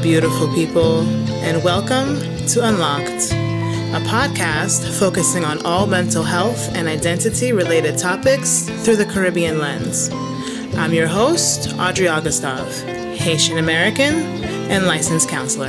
Beautiful people, and welcome to Unlocked, a podcast focusing on all mental health and identity related topics through the Caribbean lens. I'm your host, Audrey Augustov, Haitian American and licensed counselor.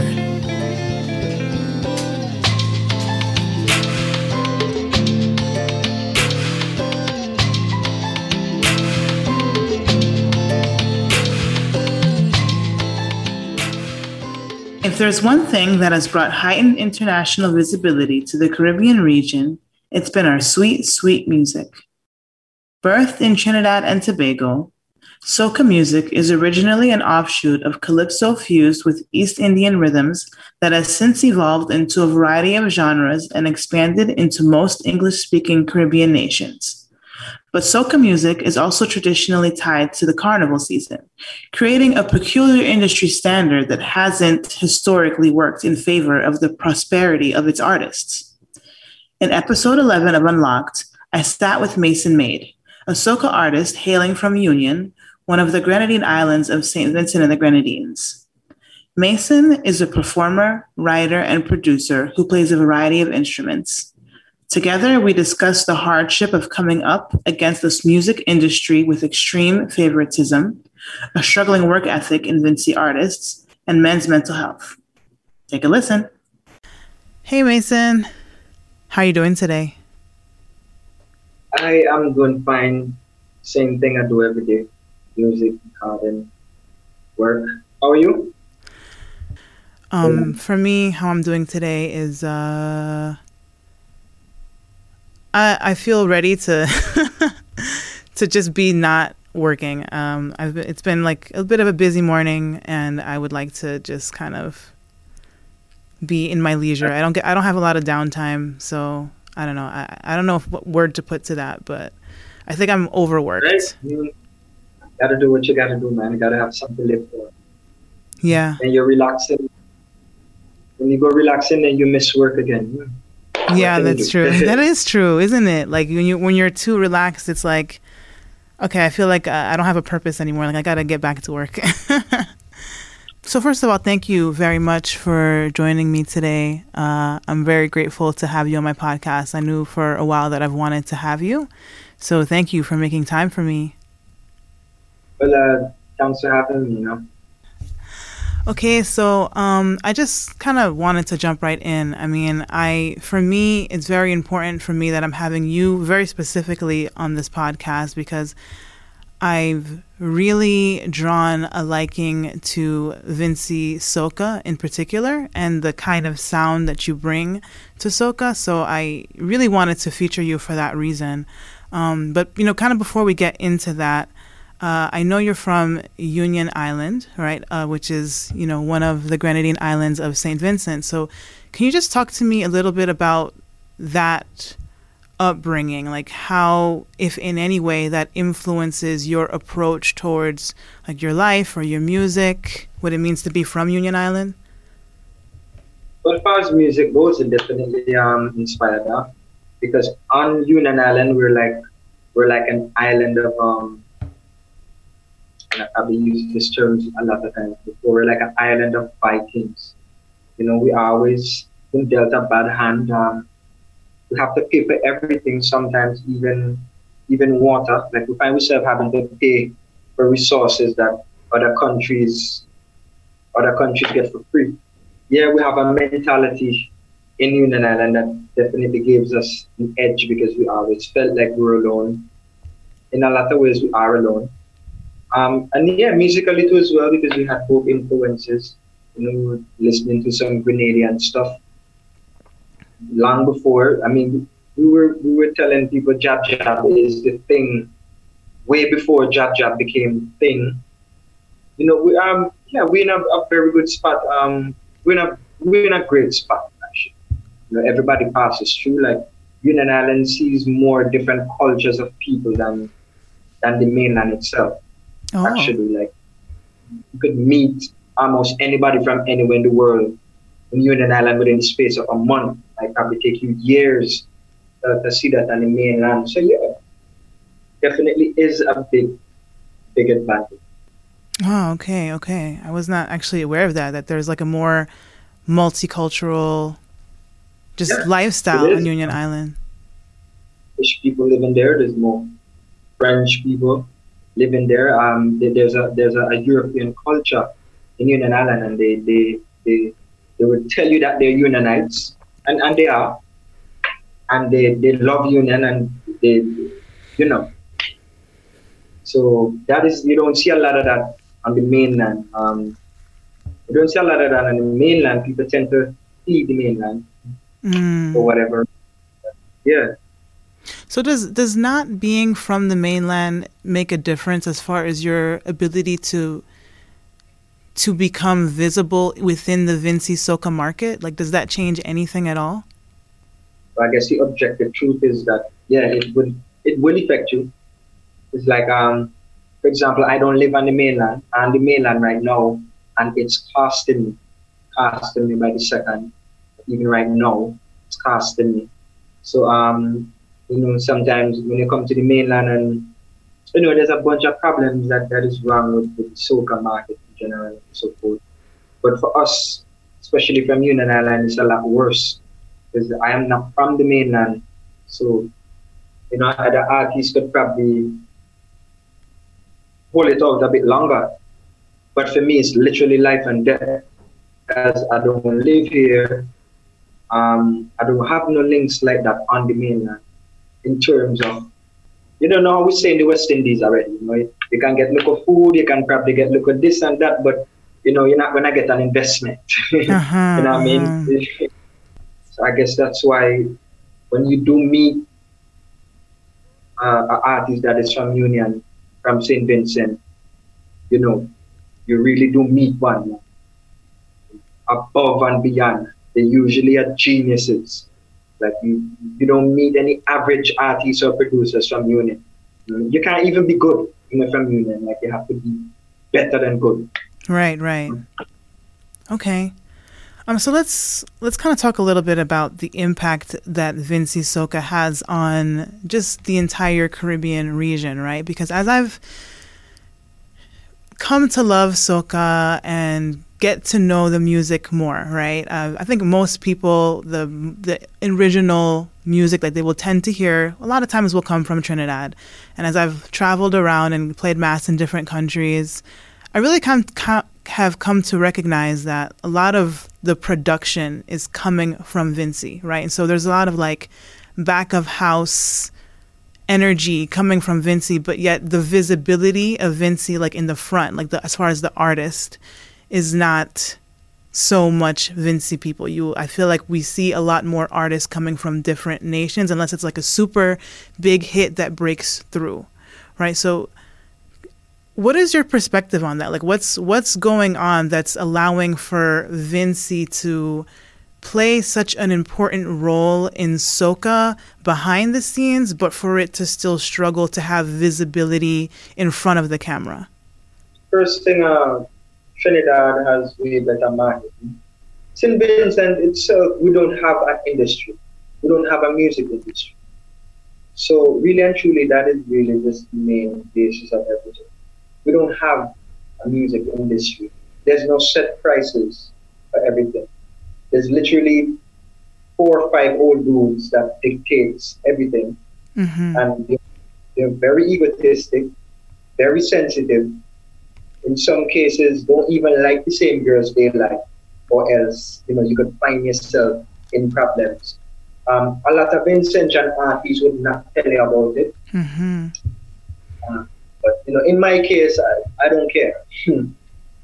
If there's one thing that has brought heightened international visibility to the Caribbean region, it's been our sweet, sweet music. Birthed in Trinidad and Tobago, soca music is originally an offshoot of calypso fused with East Indian rhythms that has since evolved into a variety of genres and expanded into most English speaking Caribbean nations. But soca music is also traditionally tied to the carnival season, creating a peculiar industry standard that hasn't historically worked in favor of the prosperity of its artists. In episode 11 of Unlocked, I sat with Mason Man, a soca artist hailing from Union, one of the Grenadine islands of St. Vincent and the Grenadines. Mason is a performer, writer, and producer who plays a variety of instruments. Together, we discuss the hardship of coming up against this music industry with extreme favoritism, a struggling work ethic in Vincy artists, and men's mental health. Take a listen. Hey, Mason. How are you doing today? I am doing fine. Same thing I do every day music, garden, work. How are you? Um, for me, how I'm doing today is uh, I I feel ready to to just be not working. Um, I've been, it's been like a bit of a busy morning, and I would like to just kind of be in my leisure. I don't get I don't have a lot of downtime, so I don't know. I I don't know if, what word to put to that, but I think I'm overworked. Right? You gotta do what you gotta do, man. You gotta have something to live for. Yeah. And you're relaxing. When you go relaxing, then you miss work again yeah, that's true. that is true, isn't it? Like when you when you're too relaxed, it's like, okay, I feel like uh, I don't have a purpose anymore. Like I got to get back to work. so first of all, thank you very much for joining me today. Uh, I'm very grateful to have you on my podcast. I knew for a while that I've wanted to have you, so thank you for making time for me. Well, uh, thanks for having me. You know. Okay, so um, I just kind of wanted to jump right in. I mean, I for me, it's very important for me that I'm having you very specifically on this podcast because I've really drawn a liking to Vincy Soca in particular and the kind of sound that you bring to Soca. So I really wanted to feature you for that reason. Um, but you know, kind of before we get into that. Uh, I know you're from Union Island, right? Uh, which is, you know, one of the Grenadine islands of St. Vincent. So, can you just talk to me a little bit about that upbringing, like how, if in any way, that influences your approach towards like your life or your music, what it means to be from Union Island? Well, as far as music goes, it definitely um, inspired that because on Union Island we're like we're like an island of um, I've been using this term a lot of times before. We're like an island of Vikings. You know, we always been dealt a bad hand. Um, we have to pay for everything. Sometimes even even water. Like we find ourselves having to pay for resources that other countries other countries get for free. Yeah, we have a mentality in Union Island that definitely gives us an edge because we always felt like we're alone. In a lot of ways, we are alone. Um, and yeah, musically too as well because we had both influences. You know, listening to some Grenadian stuff long before. I mean, we were we were telling people jab jab is the thing way before jab jab became thing. You know, we um yeah we're in a, a very good spot. Um, we're in a we're in a great spot actually. You know, everybody passes through. Like Union Island sees more different cultures of people than than the mainland itself. Oh. Actually, like you could meet almost anybody from anywhere in the world in Union Island within the space of a month. Like probably take you years uh, to see that on the mainland. So yeah, definitely is a big, big advantage. Oh, okay, okay. I was not actually aware of that. That there's like a more multicultural, just yeah, lifestyle on Union Island. British people living there. There's more French people living there. Um, there's a there's a, a European culture in Union Island, and they they they they would tell you that they're Unionites, and and they are, and they they love Union, and they you know. So that is you don't see a lot of that on the mainland. Um, you don't see a lot of that on the mainland. People tend to see the mainland mm. or whatever. Yeah. So does does not being from the mainland make a difference as far as your ability to to become visible within the Vincy Soca market? Like does that change anything at all? I guess the objective truth is that yeah, it would it will affect you. It's like um for example, I don't live on the mainland on the mainland right now and it's costing me costing me by the second. Even right now, it's costing me. So um you know, sometimes when you come to the mainland and you know, there's a bunch of problems that, that is wrong with, with the soca market in general and so forth. But for us, especially from Union Island, it's a lot worse because I am not from the mainland. So, you know, the artists could probably hold it out a bit longer. But for me, it's literally life and death. As I don't live here, um, I don't have no links like that on the mainland in terms of you don't know how we say in the West Indies already. You know, you can get local food, you can probably get local this and that, but you know, you're not gonna get an investment. Uh-huh, you know what I mean? Uh-huh. so I guess that's why when you do meet uh, an artist that is from Union, from St. Vincent, you know, you really do meet one above and beyond. They usually are geniuses. Like you, you don't need any average artists or producers from Union. You can't even be good you know, from Union. Like you have to be better than good. Right, right. Okay. Um, so let's let's kind of talk a little bit about the impact that Vincy Soca has on just the entire Caribbean region, right? Because as I've come to love soca and get to know the music more, right? Uh, I think most people, the the original music that they will tend to hear, a lot of times will come from Trinidad. And as I've traveled around and played mas in different countries, I really come, have come to recognize that a lot of the production is coming from Vincy, right? And so there's a lot of like back of house energy coming from Vincy, but yet the visibility of Vincy, like in the front, like the, as far as the artist, is not so much Vincy people. You I feel like we see a lot more artists coming from different nations unless it's like a super big hit that breaks through. Right? So what is your perspective on that? Like what's what's going on that's allowing for Vincy to play such an important role in soca behind the scenes, but for it to still struggle to have visibility in front of the camera? First thing uh, Trinidad has way better marketing. St. Vincent itself, we don't have an industry. We don't have a music industry. So really and truly, that is really just the main basis of everything. We don't have a music industry. There's no set prices for everything. There's literally four or five old rules that dictates everything. Mm-hmm. And they're, they're very egotistic, very sensitive, in some cases don't even like the same girls they like, or else you know you could find yourself in problems. Um, a lot of Vincentian artists would not tell you about it. Mm-hmm. Uh, but you know, in my case, I, I don't care.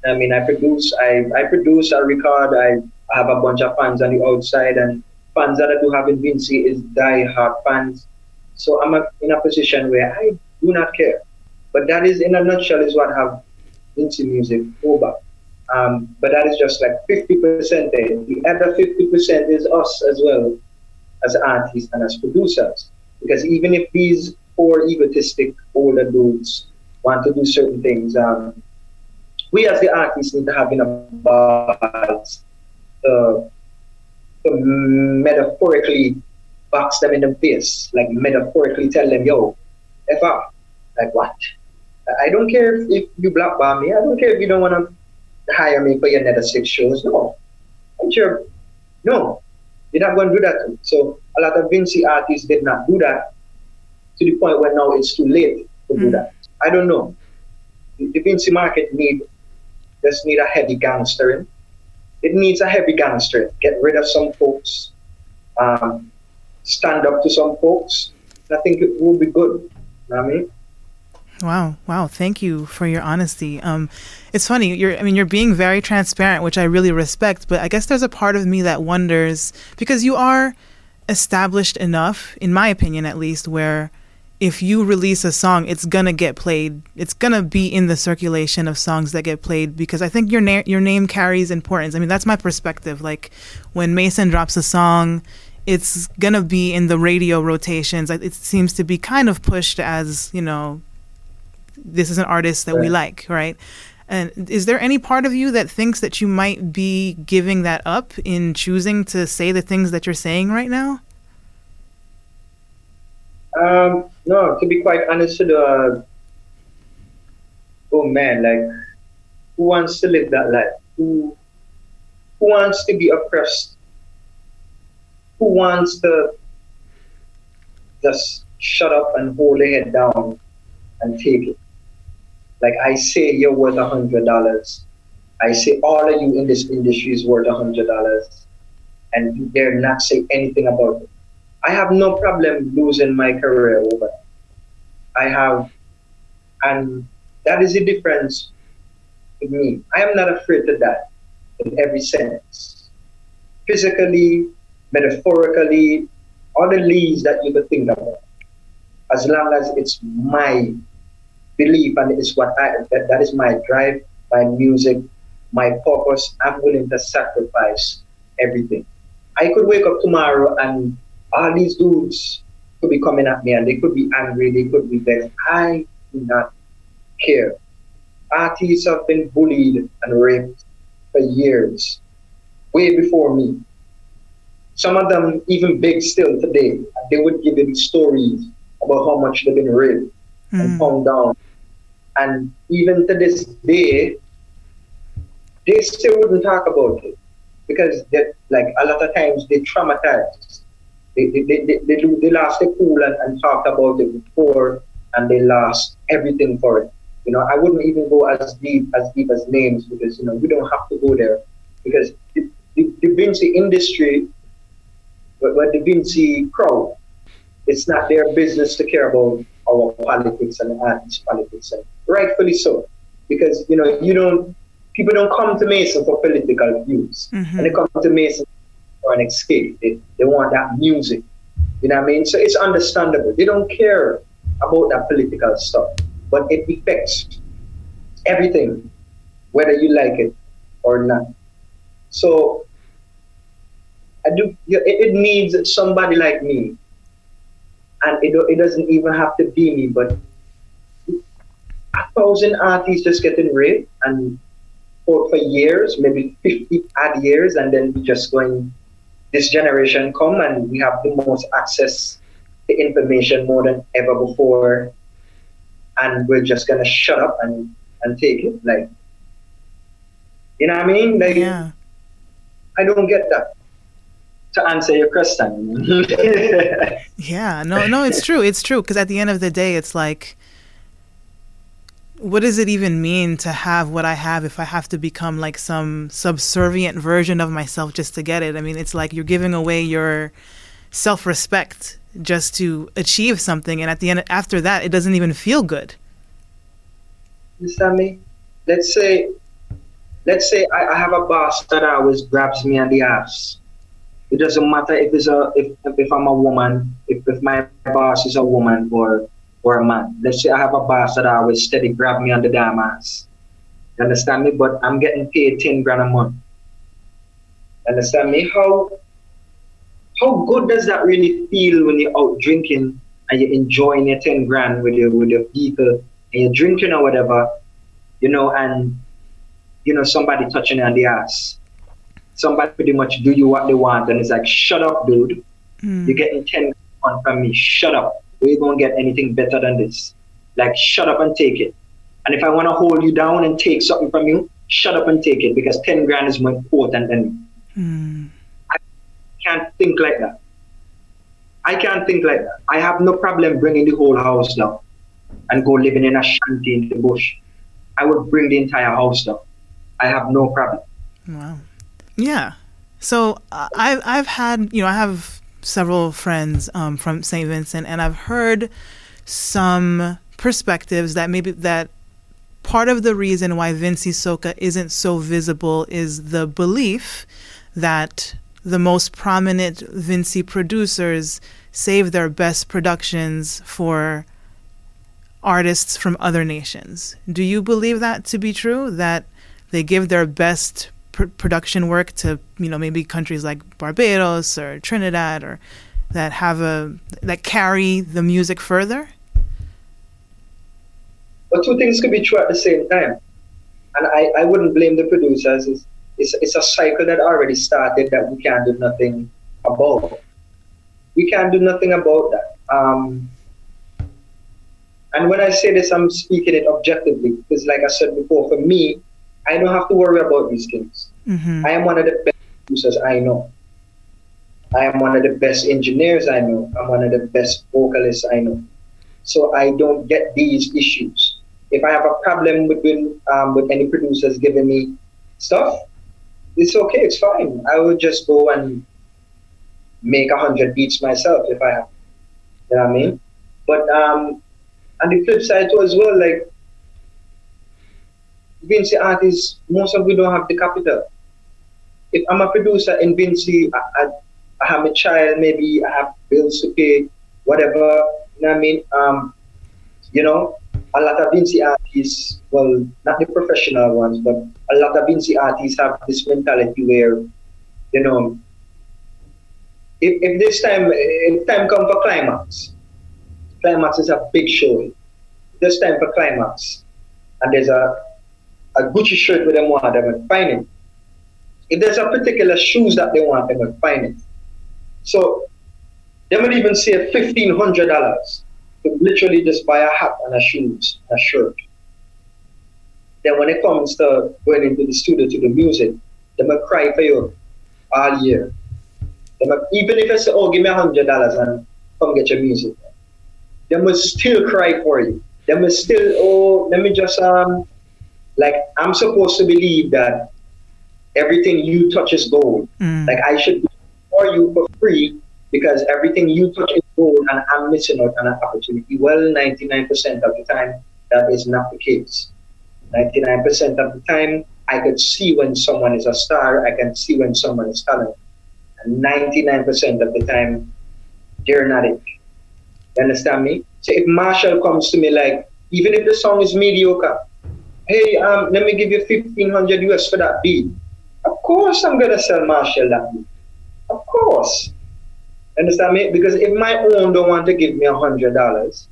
I mean, I produce, I, I produce, I record, I, I have a bunch of fans on the outside, and fans that I do have in Vincy is die-hard fans. So I'm a, in a position where I do not care. But that is, in a nutshell, is what have into music over. Um, but that is just like 50% there. The other 50% is us as well as artists and as producers. Because even if these four egotistic older dudes want to do certain things, um, we as the artists need to have enough balls to, to metaphorically box them in the face, like metaphorically tell them, yo, F up. Like what? I don't care if, if you blackball me. I don't care if you don't want to hire me for your another six shows. No. I'm sure. No. You're not going to do that. So a lot of Vincy artists did not do that to the point where now it's too late to mm. do that. I don't know. The Vincy market need just need a heavy gangster. It needs a heavy gangster. Get rid of some folks. Um, stand up to some folks. I think it will be good. You know what I mean? Wow, wow! Thank you for your honesty. Um, it's funny. You're, I mean, you're being very transparent, which I really respect. But I guess there's a part of me that wonders because you are established enough, in my opinion, at least, where if you release a song, it's gonna get played. It's gonna be in the circulation of songs that get played because I think your name your name carries importance. I mean, that's my perspective. Like when Mason drops a song, it's gonna be in the radio rotations. It seems to be kind of pushed as you know, this is an artist that right. we like, right? And is there any part of you that thinks that you might be giving that up in choosing to say the things that you're saying right now? Um, no, to be quite honest, uh, oh man, like, who wants to live that life? Who, who wants to be oppressed? Who wants to just shut up and hold their head down and take it? Like I say, you're worth a hundred dollars. I say all of you in this industry is worth a hundred dollars, and you dare not say anything about it. I have no problem losing my career over. I have, and that is the difference with me. I am not afraid to die in every sense, physically, metaphorically, all the leads that you could think about. As long as it's my belief and it's what I that, that is my drive, my music, my purpose, I'm willing to sacrifice everything. I could wake up tomorrow and all these dudes could be coming at me and they could be angry, they could be vexed. I do not care. Artists have been bullied and raped for years, way before me. Some of them even big still today. They would give you stories about how much they've been raped mm. and found down. And even to this day, they still wouldn't talk about it. Because they, like a lot of times they traumatized they, they, they, they, they lost the cool and, and talked about it before and they lost everything for it. You know, I wouldn't even go as deep as deep as names because you know we don't have to go there. Because the, the, Vincy industry, but, the Vincy crowd, it's not their business to care about our politics and artist politics, and rightfully so, because you know you don't people don't come to Mason for political views, mm-hmm. and they come to Mason or an escape. They, they want that music. You know what I mean? So it's understandable. They don't care about that political stuff, but it affects everything, whether you like it or not. So I do. It, it needs somebody like me, and it it doesn't even have to be me, but thousand artists just getting raped and for, for years, maybe 50 odd years, and then we just going this generation come and we have the most access to information more than ever before. And we're just gonna shut up and and take it like you know what I mean? Like yeah. I don't get that to answer your question. Yeah no no it's true it's true because at the end of the day it's like what does it even mean to have what I have if I have to become like some subservient version of myself just to get it? I mean, it's like you're giving away your self respect just to achieve something, and at the end, after that, it doesn't even feel good. Sammy, let's say, let's say I, I have a boss that always grabs me on the ass. It doesn't matter if it's a if if I'm a woman, if if my boss is a woman or or a man. Let's say I have a boss that always steady grab me on the damn ass. You understand me? But I'm getting paid 10 grand a month. You understand me? How how good does that really feel when you're out drinking and you're enjoying your 10 grand with your with your people and you're drinking or whatever, you know, and you know, somebody touching you on the ass. Somebody pretty much do you what they want and it's like, shut up, dude. Mm. You're getting 10 grand from me. Shut up we won't get anything better than this. Like, shut up and take it. And if I want to hold you down and take something from you, shut up and take it because 10 grand is more important than me. Mm. I can't think like that. I can't think like that. I have no problem bringing the whole house down and go living in a shanty in the bush. I would bring the entire house down. I have no problem. Wow. Yeah. So uh, I've I've had you know I have several friends um, from St. Vincent, and I've heard some perspectives that maybe that part of the reason why Vincy Soca isn't so visible is the belief that the most prominent Vincy producers save their best productions for artists from other nations. Do you believe that to be true? That they give their best pr- production work to, you know, maybe countries like Barbados or Trinidad or that have a that carry the music further? But two things could be true at the same time. And I, I wouldn't blame the producers. It's, it's, it's a cycle that already started that we can't do nothing about. We can't do nothing about that. Um, and when I say this, I'm speaking it objectively because, like I said before, for me, I don't have to worry about these things. Mm-hmm. I am one of the best producers I know. I am one of the best engineers I know. I'm one of the best vocalists I know. So I don't get these issues if I have a problem with um, with any producers giving me stuff, it's okay, it's fine. I will just go and make a hundred beats myself if I have. You know what I mean? But um, on the flip side too as well, like Vincy artists, most of we don't have the capital. If I'm a producer in Vincy, I, I, I have a child, maybe I have bills to pay, whatever. You know what I mean? Um, you know, a lot of Vincy artists, well, not the professional ones, but a lot of Vincy artists have this mentality where, you know, if, if this time, if time come for climax, climax is a big show. This time for climax, and there's a a Gucci shirt with them want, them will find it. If there's a particular shoes that they want, they will find it. So they might even say fifteen hundred dollars to literally just buy a hat and a shoes, a shirt. Then when it comes to going into the studio to the music, they might cry for you all year. They might, even if I say, oh, give me a hundred dollars and come get your music, they must still cry for you. They must still, oh, let me just um like I'm supposed to believe that everything you touch is gold. Mm. Like I should be for you for free because everything you touch is gold and I'm missing out on an opportunity. Well, 99% of the time, that is not the case. 99% of the time, I could see when someone is a star, I can see when someone is talented. And 99% of the time, they're not it. You understand me? So if Machel comes to me like, even if the song is mediocre, hey, um, let me give you 1500 US for that beat. Of course I'm gonna sell Machel that. Of course. Understand me? Because if my own don't want to give me a hundred dollars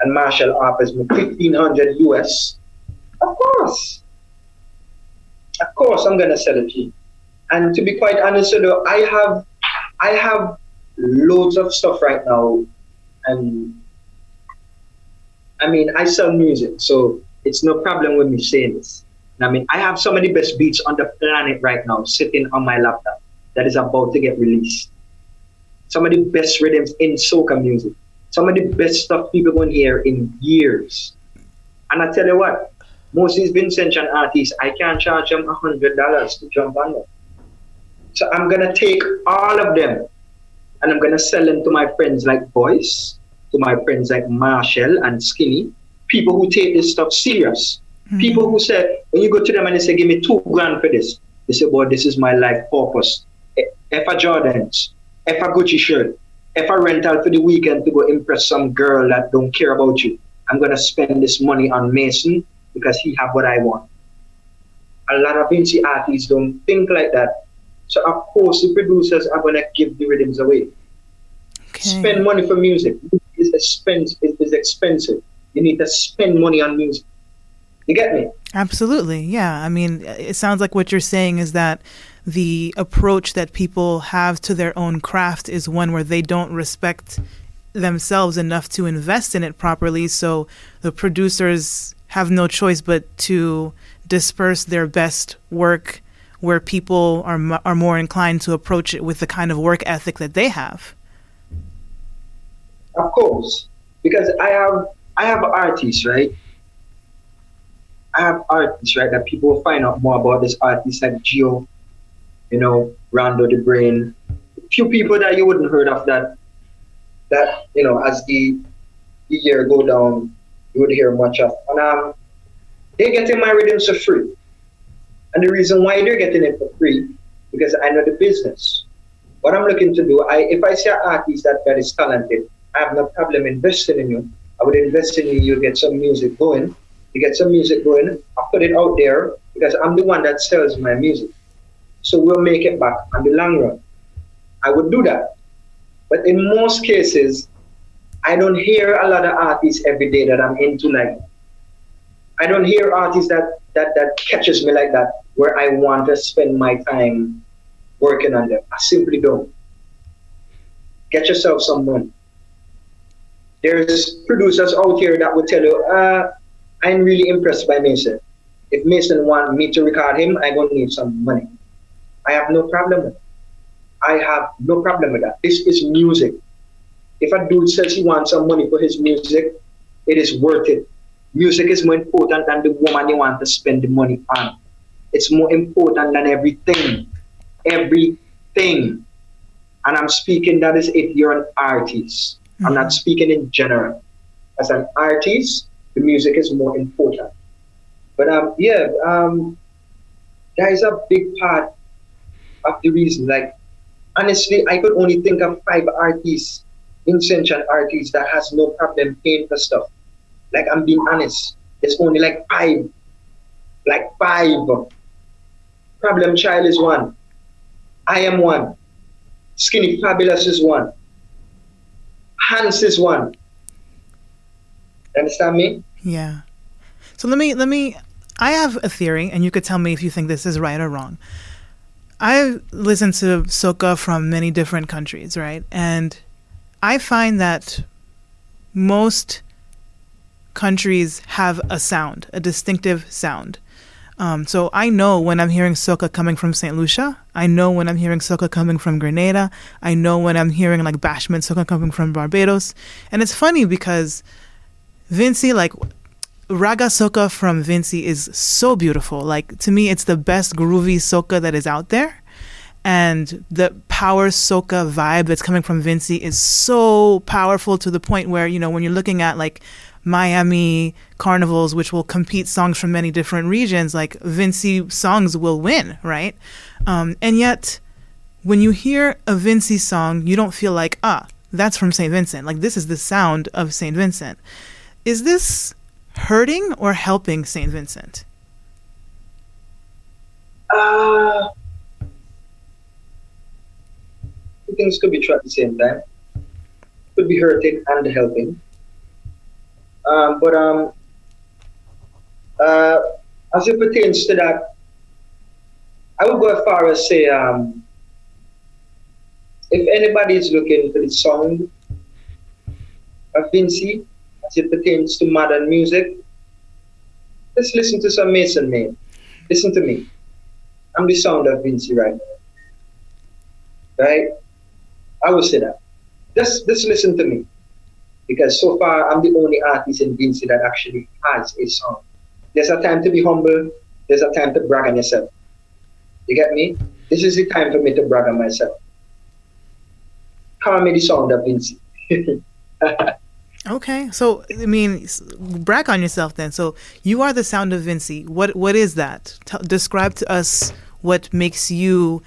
and Machel offers me fifteen hundred US, of course. Of course I'm gonna sell it to you. And to be quite honest you, I have I have loads of stuff right now and I mean I sell music, so it's no problem with me saying this. I mean I have of the best beats on the planet right now sitting on my laptop that is about to get released some of the best rhythms in soca music, some of the best stuff people to hear in years. And I tell you what, most of these Vincentian artists, I can't charge them hundred dollars to jump on them. So I'm gonna take all of them and I'm gonna sell them to my friends like Voice, to my friends like Machel and Skinny, people who take this stuff serious. Mm-hmm. People who say, when you go to them and they say, give me two grand for this, they say, boy, this is my life purpose. If a Jordans, if a Gucci shirt, if I rent out for the weekend to go impress some girl that don't care about you, I'm gonna spend this money on Mason because he have what I want. A lot of Vincy artists don't think like that. So of course the producers are gonna give the rhythms away. Okay. Spend money for music. It's expensive. It is expensive. You need to spend money on music. You get me? Absolutely. Yeah. I mean, it sounds like what you're saying is that the approach that people have to their own craft is one where they don't respect themselves enough to invest in it properly. So the producers have no choice but to disperse their best work where people are are more inclined to approach it with the kind of work ethic that they have. Of course, because I have I have artists, right? I have artists, right, that people will find out more about this artist like Geo, you know, Rondo the Brain, few people that you wouldn't heard of that that, you know, as the, the year go down, you would hear much of. And um they're getting my rhythms for free. And the reason why they're getting it for free, because I know the business. What I'm looking to do, I if I see an artist that, that is talented, I have no problem investing in you. I would invest in you, you get some music going. You get some music going, I put it out there because I'm the one that sells my music. So we'll make it back on the long run. I would do that. But in most cases, I don't hear a lot of artists every day that I'm into like I don't hear artists that that that catches me like that where I want to spend my time working on them. I simply don't. Get yourself some money. There's producers out here that will tell you, uh, I'm really impressed by Mason. If Mason want me to record him, I don't need some money. I have no problem with it. I have no problem with that. This is music. If a dude says he wants some money for his music, it is worth it. Music is more important than the woman you want to spend the money on. It's more important than everything. Everything. And I'm speaking that is if you're an artist. Mm-hmm. I'm not mm-hmm. speaking in general. As an artist, the music is more important. But um, yeah, um, that is a big part of the reason. Like, honestly, I could only think of five artists, Vincentian artists, that has no problem paying for stuff. Like, I'm being honest. It's only like five. Like five. Problem Child is one. I am one. Skinny Fabulous is one. Hans is one. Understand me? Yeah. So let me let me I have a theory and you could tell me if you think this is right or wrong. I've listened to soca from many different countries, right? And I find that most countries have a sound, a distinctive sound. Um, so I know when I'm hearing soca coming from St. Lucia. I know when I'm hearing soca coming from Grenada. I know when I'm hearing like bashment soca coming from Barbados. And it's funny because Vincy, like Ragga Soca from Vincy is so beautiful. Like to me, it's the best groovy soca that is out there. And the power soca vibe that's coming from Vincy is so powerful to the point where, you know, when you're looking at like Miami carnivals, which will compete songs from many different regions, like Vincy songs will win, right? Um, and yet, when you hear a Vincy song, you don't feel like, ah, that's from St. Vincent. Like, this is the sound of St. Vincent. Is this hurting or helping St. Vincent? Uh, things could be true at the same time. Could be hurting and helping. Um, but um, uh, as it pertains to that, I would go as far as say, um, if anybody is looking for the sound of Vincy, as it pertains to modern music, let's listen to some Mason Man. Listen to me. I'm the sound of Vincy right now. Right? I will say that. Just, just listen to me. Because so far, I'm the only artist in Vincy that actually has a song. There's a time to be humble. There's a time to brag on yourself. You get me? This is the time for me to brag on myself. Call me the sound of Vincy. Okay, so I mean, brag on yourself then. So you are the sound of Vincy. What what is that? Describe to us what makes you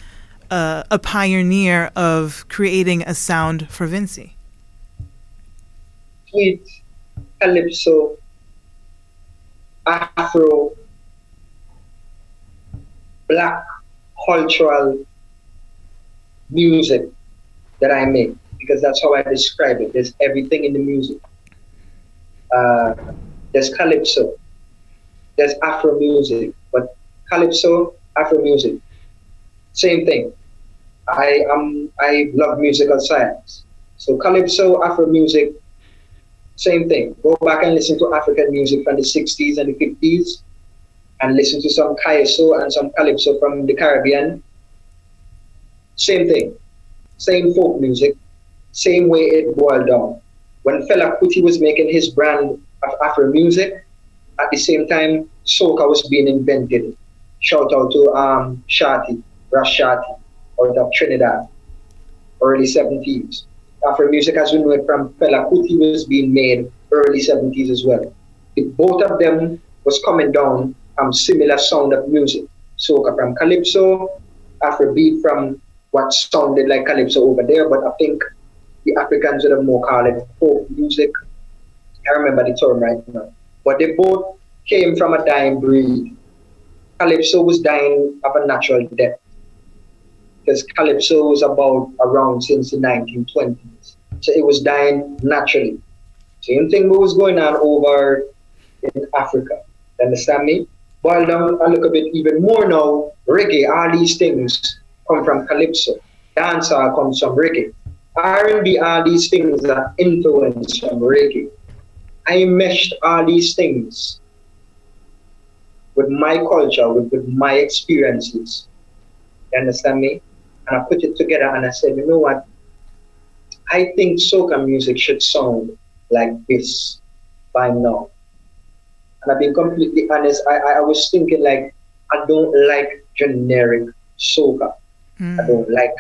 uh, a pioneer of creating a sound for Vincy. Sweet, calypso, Afro, black cultural music that I make because that's how I describe it. There's everything in the music. Uh, there's calypso, there's Afro music, but calypso, Afro music, same thing. I am I love musical science. So calypso, Afro music, Same thing. Go back and listen to African music from the 60s and the 50s and listen to some Calypso and some Calypso from the Caribbean. Same thing. Same folk music. Same way it boiled down. When Fela Kuti was making his brand of Afro music, at the same time, soca was being invented. Shout out to um, Shorty, Ras Shorty, out of Trinidad, early 70s. Afro music, as we know it from Fela Kuti, was being made early 70s as well. The, both of them was coming down from similar sound of music. Soca from Calypso, Afrobeat from what sounded like Calypso over there, but I think the Africans would have more call it folk music. I remember the term right now. But they both came from a dying breed. Calypso was dying of a natural death because Calypso was about around since the 1920s. So it was dying naturally. Same thing was going on over in Africa. Understand me? While down a little bit even more now, reggae, all these things come from Calypso. Dancehall comes from reggae. R&B, are these things that influence from reggae. I meshed all these things with my culture, with, with my experiences. You understand me? And I put it together and I said, you know what? I think soca music should sound like this by now. And I've been completely honest, I, I, I was thinking like, I don't like generic soca. Mm. I don't like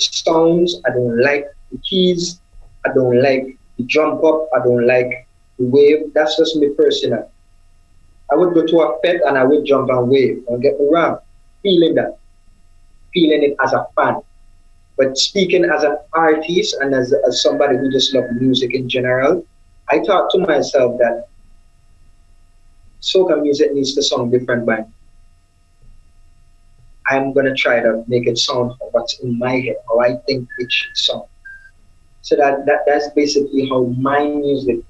sounds, I don't like the keys, I don't like the jump up, I don't like the wave. That's just me personal. I would go to a pet and I would jump and wave and get around, feeling that, feeling it as a fan. But speaking as an artist and as, as somebody who just loves music in general, I thought to myself that soca music needs to sound different by I'm gonna try to make it sound what's in my head, how I think it should sound. So that, that that's basically how my music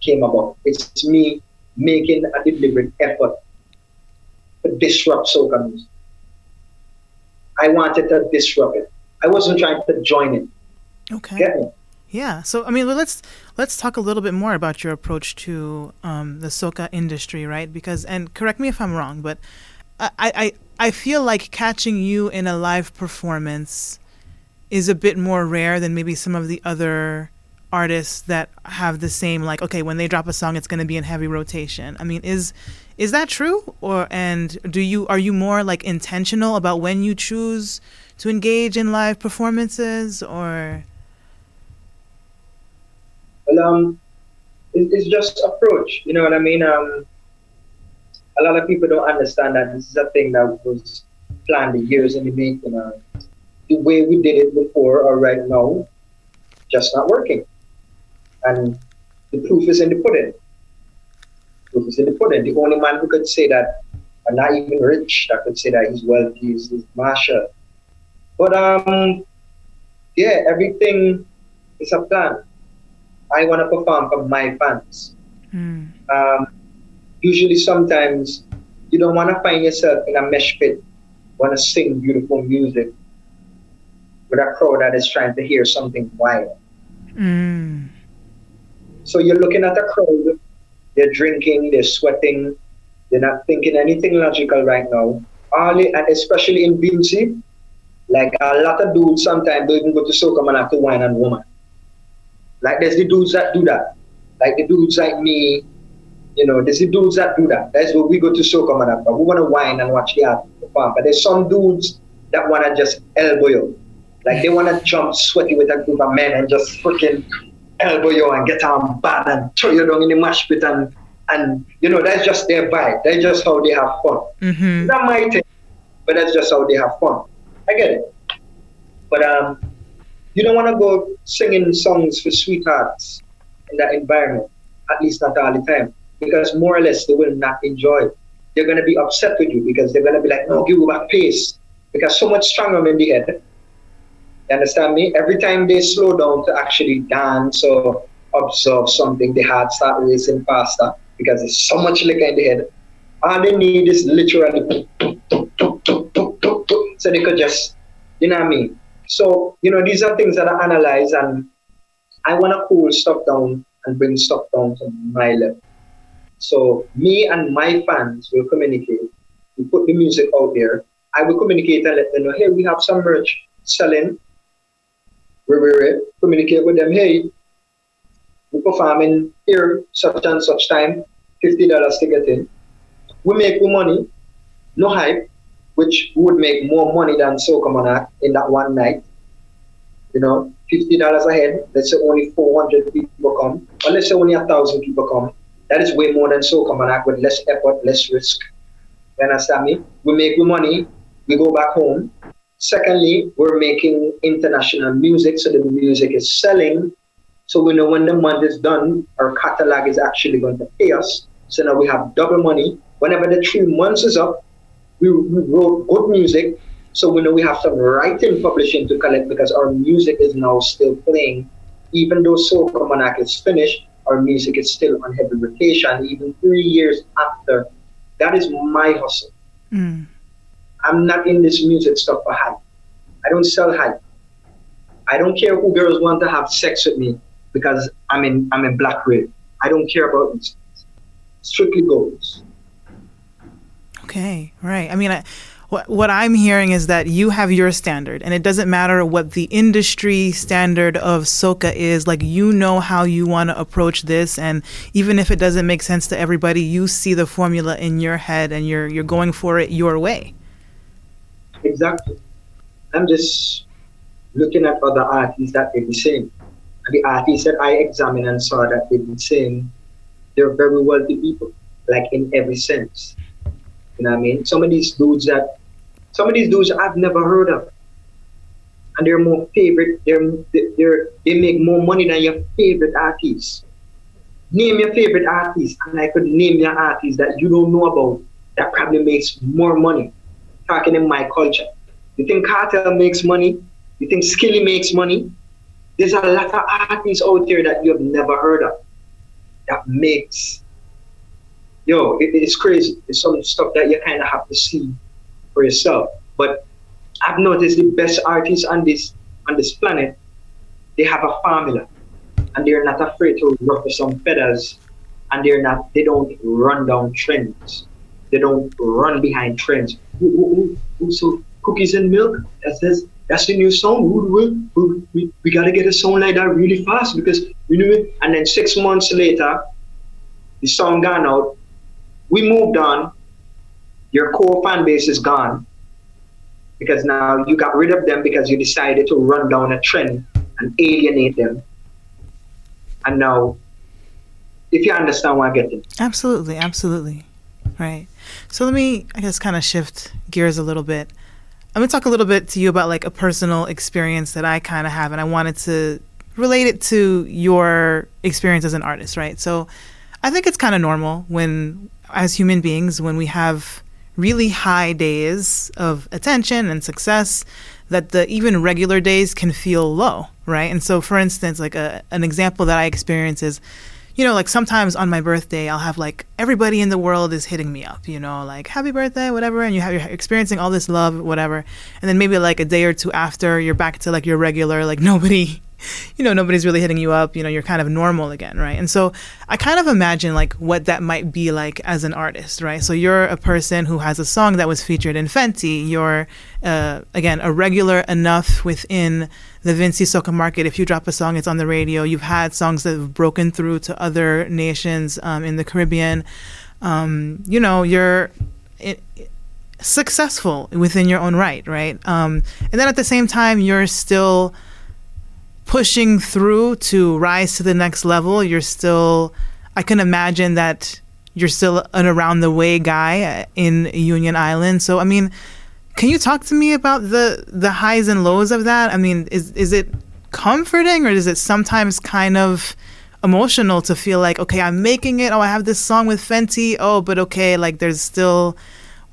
came about. It's me making a deliberate effort to disrupt soca music. I wanted to disrupt it. I wasn't trying to join it. Okay. Yeah. So I mean, let's let's talk a little bit more about your approach to um, the soca industry, right? Because and correct me if I'm wrong, but I I I feel like catching you in a live performance is a bit more rare than maybe some of the other artists that have the same like okay when they drop a song it's going to be in heavy rotation. I mean is is that true? Or and do you are you more like intentional about when you choose to engage in live performances or? Well um it, it's just approach you know what i mean? Um a lot of people don't understand that this is a thing that was planned years in the making uh, the way we did it before or right now just not working and the proof is in the pudding. The proof is in the pudding. The only man who could say that, and not even rich, that could say that he's wealthy is, is Machel. But um, yeah, everything is a plan. I want to perform for my fans. Mm. Um, usually, sometimes you don't want to find yourself in a mesh pit. Want to sing beautiful music with a crowd that is trying to hear something wild. Mm. So you're looking at a crowd, they're drinking, they're sweating, they're not thinking anything logical right now. Only and especially in BC, like a lot of dudes sometimes don't even go to soca man after wine and woman. Like there's the dudes that do that. Like the dudes like me, you know, there's the dudes that do that. That's what we go to soca man after. We want to wine and watch the art perform. But there's some dudes that want to just elbow you. Like they want to jump sweaty with a group of men and just freaking elbow you and get on bad and throw you down in the mash pit and and you know that's just their vibe. That's just how they have fun. Mm-hmm. Not my thing, but that's just how they have fun. I get it. But um, you don't want to go singing songs for sweethearts in that environment. At least not all the time, because more or less they will not enjoy it. They're gonna be upset with you because they're gonna be like, "No, give back pace," because so much stronger in the head you understand me? Every time they slow down to actually dance or observe something, the heart start racing faster because there's so much liquor in the head. All they need is literally so they could just, you know what I mean? So, you know, these are things that I analyze and I want to cool stuff down and bring stuff down to my level. So me and my fans will communicate. We put the music out there. I will communicate and let them know, hey, we have some merch selling. We will communicate with them, hey, we're performing here such and such time, $50 to get in. We make money, no hype, which would make more money than Soca Monarch in that one night. You know, $50 a head, let's say only 400 people come, or let's say only a 1,000 people come. That is way more than Soca Monarch with less effort, less risk. You understand me? We make money, we go back home. Secondly, we're making international music, so the music is selling. So we know when the month is done, our catalog is actually going to pay us. So now we have double money. Whenever the three months is up, we, we wrote good music. So we know we have some writing publishing to collect because our music is now still playing. Even though Soca Monarch is finished, our music is still on heavy rotation, even three years after. That is my hustle. Mm. I'm not in this music stuff for hype. I don't sell hype. I don't care who girls want to have sex with me because I'm in I'm in black rib. I don't care about these Strictly goals. Okay, right. I mean, I, what what I'm hearing is that you have your standard, and it doesn't matter what the industry standard of soca is. Like you know how you want to approach this, and even if it doesn't make sense to everybody, you see the formula in your head, and you're you're going for it your way. Exactly. I'm just looking at other artists that did the same. The artists that I examined and saw that did the same, they're very wealthy people, like in every sense. You know what I mean? Some of these dudes that some of these dudes I've never heard of. And they're more favorite, they're, they're, they make more money than your favorite artists. Name your favorite artist, and I could name your artist that you don't know about that probably makes more money. Talking in my culture. You think Kartel makes money? You think Skilly makes money? There's a lot of artists out there that you have never heard of that makes, yo, it, it's crazy. It's some stuff that you kind of have to see for yourself. But I've noticed the best artists on this on this planet, they have a formula, and they're not afraid to ruffle some feathers, and they're not they don't run down trends. They don't run behind trends. Ooh, ooh, ooh, so cookies and milk. That's this. That's the new song. We, we, we, we gotta get a song like that really fast because we knew it. And then six months later, the song gone out. We moved on your core fan base is gone because now you got rid of them because you decided to run down a trend and alienate them. And now, if you understand what I get Absolutely, absolutely. Right. So let me, I guess, kind of shift gears a little bit. I'm going to talk a little bit to you about like a personal experience that I kind of have, and I wanted to relate it to your experience as an artist, right? So I think it's kind of normal when, as human beings, when we have really high days of attention and success that the even regular days can feel low, right? And so, for instance, like a, an example that I experience is, you know, like sometimes on my birthday, I'll have like everybody in the world is hitting me up, you know, like happy birthday, whatever, and you have you're experiencing all this love, whatever, and then maybe like a day or two after, you're back to like your regular, like nobody you know, nobody's really hitting you up, you know, you're kind of normal again, right? And so I kind of imagine like what that might be like as an artist, right? So you're a person who has a song that was featured in Fenty. You're, uh, again, a regular enough within the Vincy Soca market. If you drop a song, it's on the radio. You've had songs that have broken through to other nations um, in the Caribbean. Um, you know, you're. It, successful within your own right, right? Um, and then at the same time, you're still pushing through to rise to the next level, you're still, I can imagine that you're still an around the way guy in Union Island. So, I mean, can you talk to me about the the highs and lows of that? I mean, is is it comforting or is it sometimes kind of emotional to feel like, okay, I'm making it. Oh, I have this song with Fenty. Oh, but okay, like there's still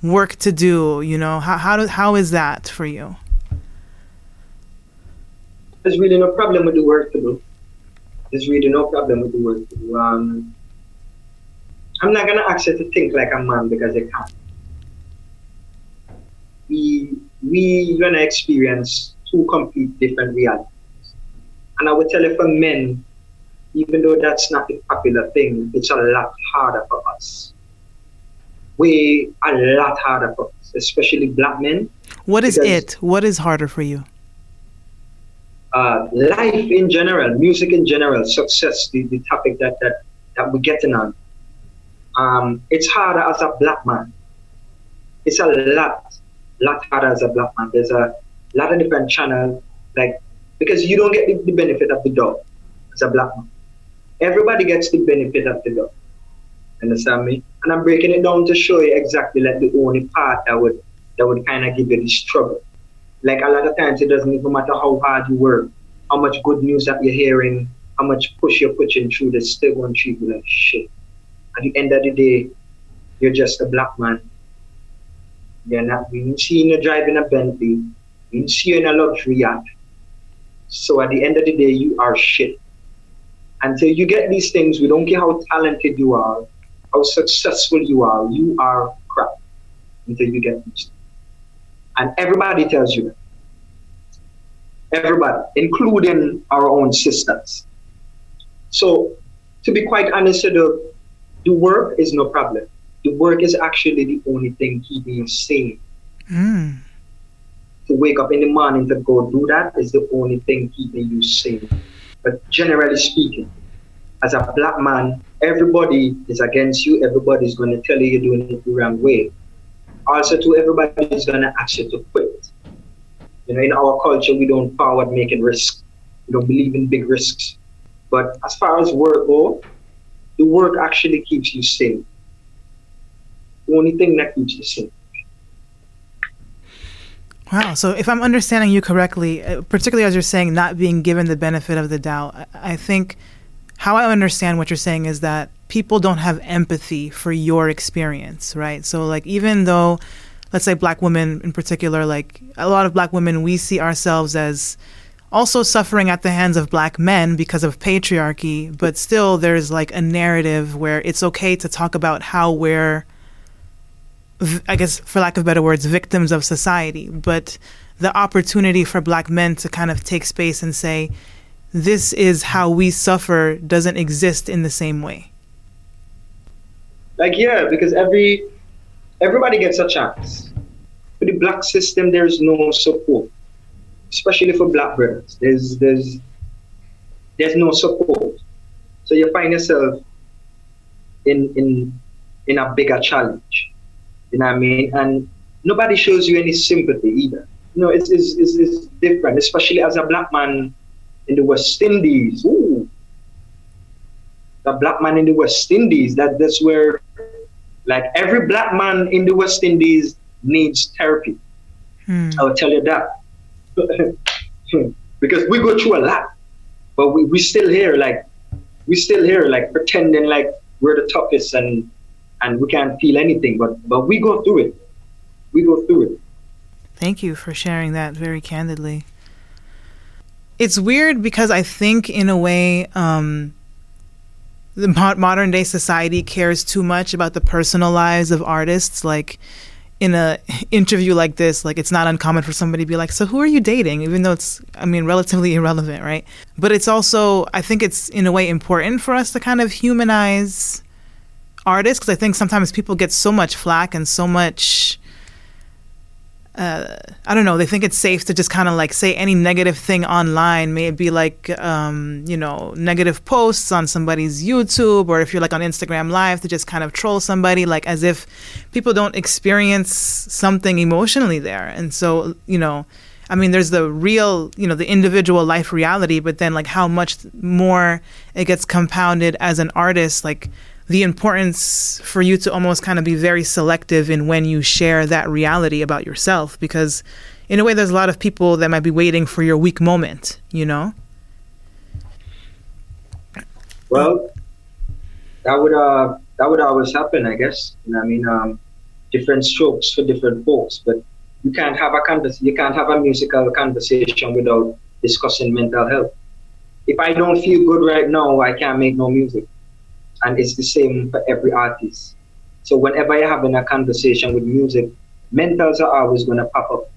work to do. You know, how how do, how is that for you? There's really no problem with the work to do. There's really no problem with the work to do. Um, I'm not gonna ask you to think like a man because I can't. We we gonna experience two complete different realities. And I would tell you for men, even though that's not the popular thing, it's a lot harder for us. Way a lot harder for us, especially black men. What is it? What is harder for you? Uh, life in general, music in general, success, the, the topic that, that, that we're getting on. Um, it's harder as a black man. It's a lot, lot harder as a black man. There's a lot of different channels, like, because you don't get the, the benefit of the doubt as a black man. Everybody gets the benefit of the doubt. Understand me? And I'm breaking it down to show you exactly like the only part that would that would kind of give you the struggle. Like a lot of times, it doesn't even matter how hard you work, how much good news that you're hearing, how much push you're pushing through, there's still one like shit. At the end of the day, you're just a black man. You're not. We didn't see you driving a Bentley. We didn't see you in a luxury yacht. So at the end of the day, you are shit. Until you get these things, we don't care how talented you are, how successful you are, you are crap until you get these. And everybody tells you that. Everybody, including our own sisters. So, to be quite honest, the, the work is no problem. The work is actually the only thing keeping you sane. Mm. To wake up in the morning to go do that is the only thing keeping you sane. But generally speaking, as a black man, everybody is against you. Everybody is going to tell you you're doing it the wrong way also to everybody is gonna ask you to quit. You know, in our culture, we don't forward making risks. We don't believe in big risks. But as far as work goes, the work actually keeps you safe. The only thing that keeps you safe. Wow. So, if I'm understanding you correctly, uh, particularly as you're saying, not being given the benefit of the doubt, I think how I understand what you're saying is that people don't have empathy for your experience, right? So like even though let's say black women in particular, like a lot of black women we see ourselves as also suffering at the hands of black men because of patriarchy, but still there's like a narrative where it's okay to talk about how we're I guess for lack of better words, victims of society, but the opportunity for black men to kind of take space and say, this is how we suffer doesn't exist in the same way. Like yeah, because every everybody gets a chance. For the black system, there's no support, especially for black brothers. There's there's there's no support. So you find yourself in in in a bigger challenge. You know what I mean? And nobody shows you any sympathy either. You know, it's it's, it's, it's different, especially as a black man in the West Indies. Ooh, the black man in the West Indies. That that's where, like every black man in the West Indies needs therapy. Hmm. I'll tell you that because we go through a lot, but we we still here like we still here like pretending like we're the toughest and and we can't feel anything, but but we go through it. We go through it. Thank you for sharing that very candidly. It's weird because I think, in a way, um, the modern day society cares too much about the personal lives of artists. Like in a interview like this, like it's not uncommon for somebody to be like, "So who are you dating?" Even though it's, I mean, relatively irrelevant, right? But it's also, I think it's in a way important for us to kind of humanize artists because I think sometimes people get so much flack and so much uh, I don't know. They think it's safe to just kind of like say any negative thing online. May it be like, um, you know, negative posts on somebody's YouTube, or if you're like on Instagram Live, to just kind of troll somebody, like as if people don't experience something emotionally there. And so, you know, I mean, there's the real, you know, the individual life reality, but then like how much more it gets compounded as an artist, like the importance for you to almost kind of be very selective in when you share that reality about yourself because in a way there's a lot of people that might be waiting for your weak moment you know? Well that would uh that would always happen i guess. I mean um different strokes for different folks but you can't have a convers- you can't have a musical conversation without discussing mental health. If i don't feel good right now i can't make no music and it's the same for every artist. So whenever you're having a conversation with music, mentals are always going to pop up.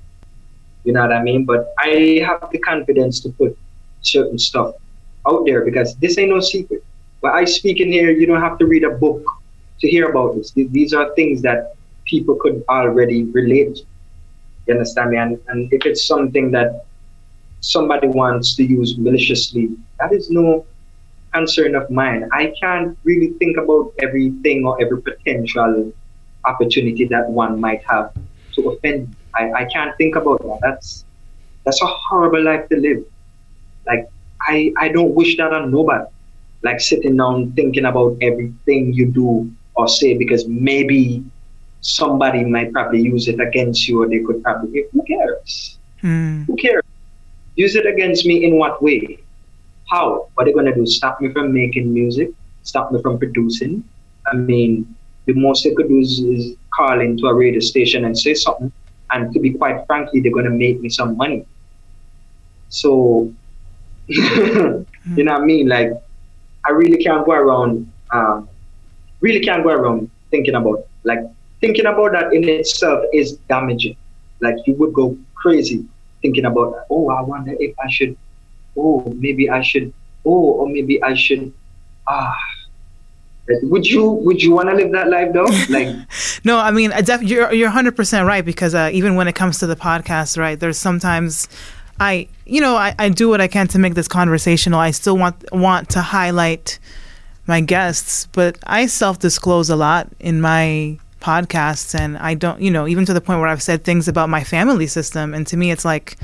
You know what I mean? But I have the confidence to put certain stuff out there because this ain't no secret. But I speak in here, you don't have to read a book to hear about this. These are things that people could already relate. You understand me? And, and if it's something that somebody wants to use maliciously, that is no concern of mine. I can't really think about everything or every potential opportunity that one might have to offend. I, I can't think about that. That's that's a horrible life to live. Like I, I don't wish that on nobody. Like sitting down thinking about everything you do or say because maybe somebody might probably use it against you or they could probably who cares? Mm. Who cares? Use it against me in what way? How? What are they gonna do? Stop me from making music? Stop me from producing? I mean, the most they could do is, is call into a radio station and say something. And to be quite frankly, they're gonna make me some money. So you know what I mean? Like I really can't go around um, really can't go around thinking about like thinking about that in itself is damaging. Like you would go crazy thinking about oh I wonder if I should oh maybe I should oh or maybe I should ah would you would you want to live that life though like no i mean I def- you're you're 100% right because uh, even when it comes to the podcast right there's sometimes I, you know, I, I do what I can to make this conversational. I still want want to highlight my guests, but I self disclose a lot in my podcasts, and I don't, you know, even to the point where I've said things about my family system, and to me, it's like.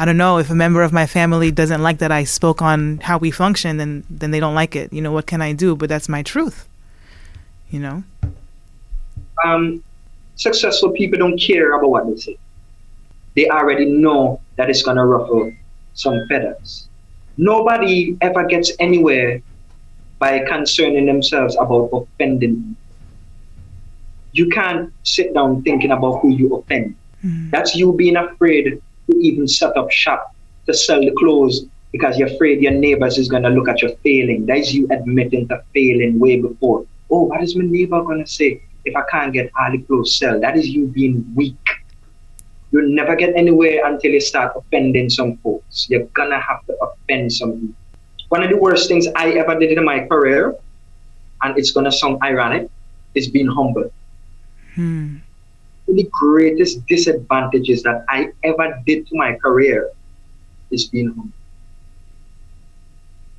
I don't know if a member of my family doesn't like that I spoke on how we function, then then they don't like it. You know what can I do? But that's my truth. You know. Um, successful people don't care about what they say they already know that it's going to ruffle some feathers. Nobody ever gets anywhere by concerning themselves about offending. You can't sit down thinking about who you offend. Mm-hmm. That's you being afraid to even set up shop to sell the clothes because you're afraid your neighbors is going to look at your failing. That is you admitting to failing way before. Oh, what is my neighbor going to say if I can't get all the clothes sell? That is you being weak. You'll never get anywhere until you start offending some folks. You're gonna have to offend some people. One of the worst things I ever did in my career, and it's gonna sound ironic, is being humble. Hmm. The greatest disadvantages that I ever did to my career is being humble.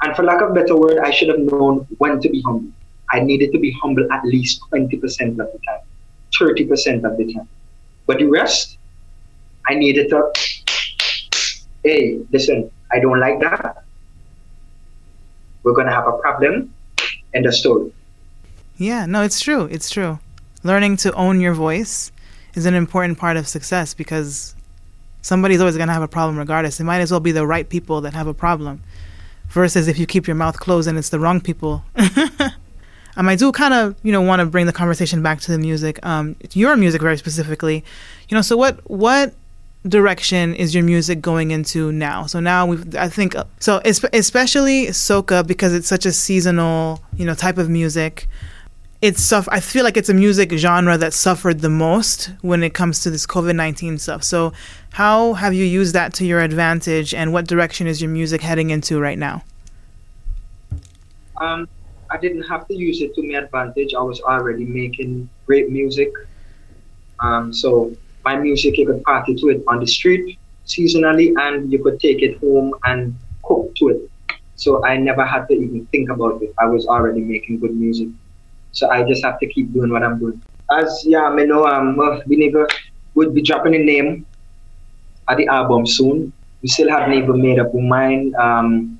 And for lack of better word, I should have known when to be humble. I needed to be humble at least 20% of the time, 30% of the time. But the rest, I needed to, hey, listen, I don't like that. We're going to have a problem. End the story. Yeah, no, it's true. It's true. Learning to own your voice is an important part of success because somebody's always going to have a problem regardless. It might as well be the right people that have a problem versus if you keep your mouth closed and it's the wrong people. um, I do kind of, you know, want to bring the conversation back to the music, um, your music very specifically. You know, so what what direction is your music going into now? So now we've, I think, so especially soca because it's such a seasonal, you know, type of music. It's suff- I feel like it's a music genre that suffered the most when it comes to this COVID nineteen stuff. So, how have you used that to your advantage, and what direction is your music heading into right now? Um, I didn't have to use it to my advantage. I was already making great music. Um, so my music, you could party to it on the street seasonally, and you could take it home and cook to it. So I never had to even think about it. I was already making good music. So I just have to keep doing what I'm doing. As yeah, I know um we never would be dropping a name at the album soon. We still haven't even made up our mind. Um,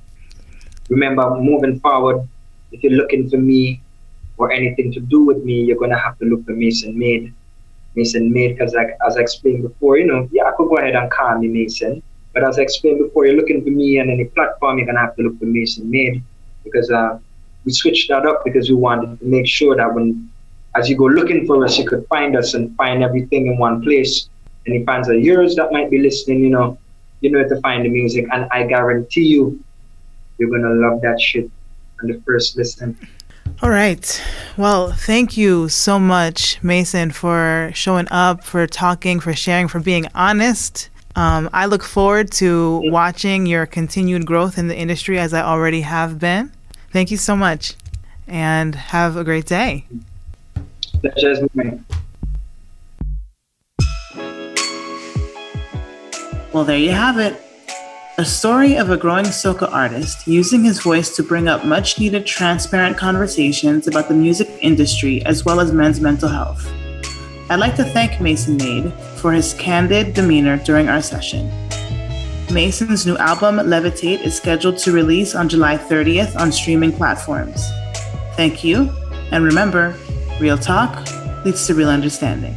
remember, moving forward, if you're looking for me or anything to do with me, you're gonna have to look for Mason Made. Mason made because like as I explained before, you know, yeah, I could go ahead and call me Mason. But as I explained before, you're looking for me on any platform, you're gonna have to look for Mason Made because uh, we switched that up because we wanted to make sure that when as you go looking for us, you could find us and find everything in one place. Any fans of yours that might be listening, you know, you know to find the music, and I guarantee you, you're gonna love that shit on the first listen. All right. Well, thank you so much, Mason, for showing up, for talking, for sharing, for being honest. Um, I look forward to watching your continued growth in the industry as I already have been. Thank you so much and have a great day. Well, there you have it. A story of a growing soca artist using his voice to bring up much needed transparent conversations about the music industry as well as men's mental health. I'd like to thank Mason Made for his candid demeanor during our session. Mason's new album, Levitate, is scheduled to release on July 30th on streaming platforms. Thank you, and remember, real talk leads to real understanding.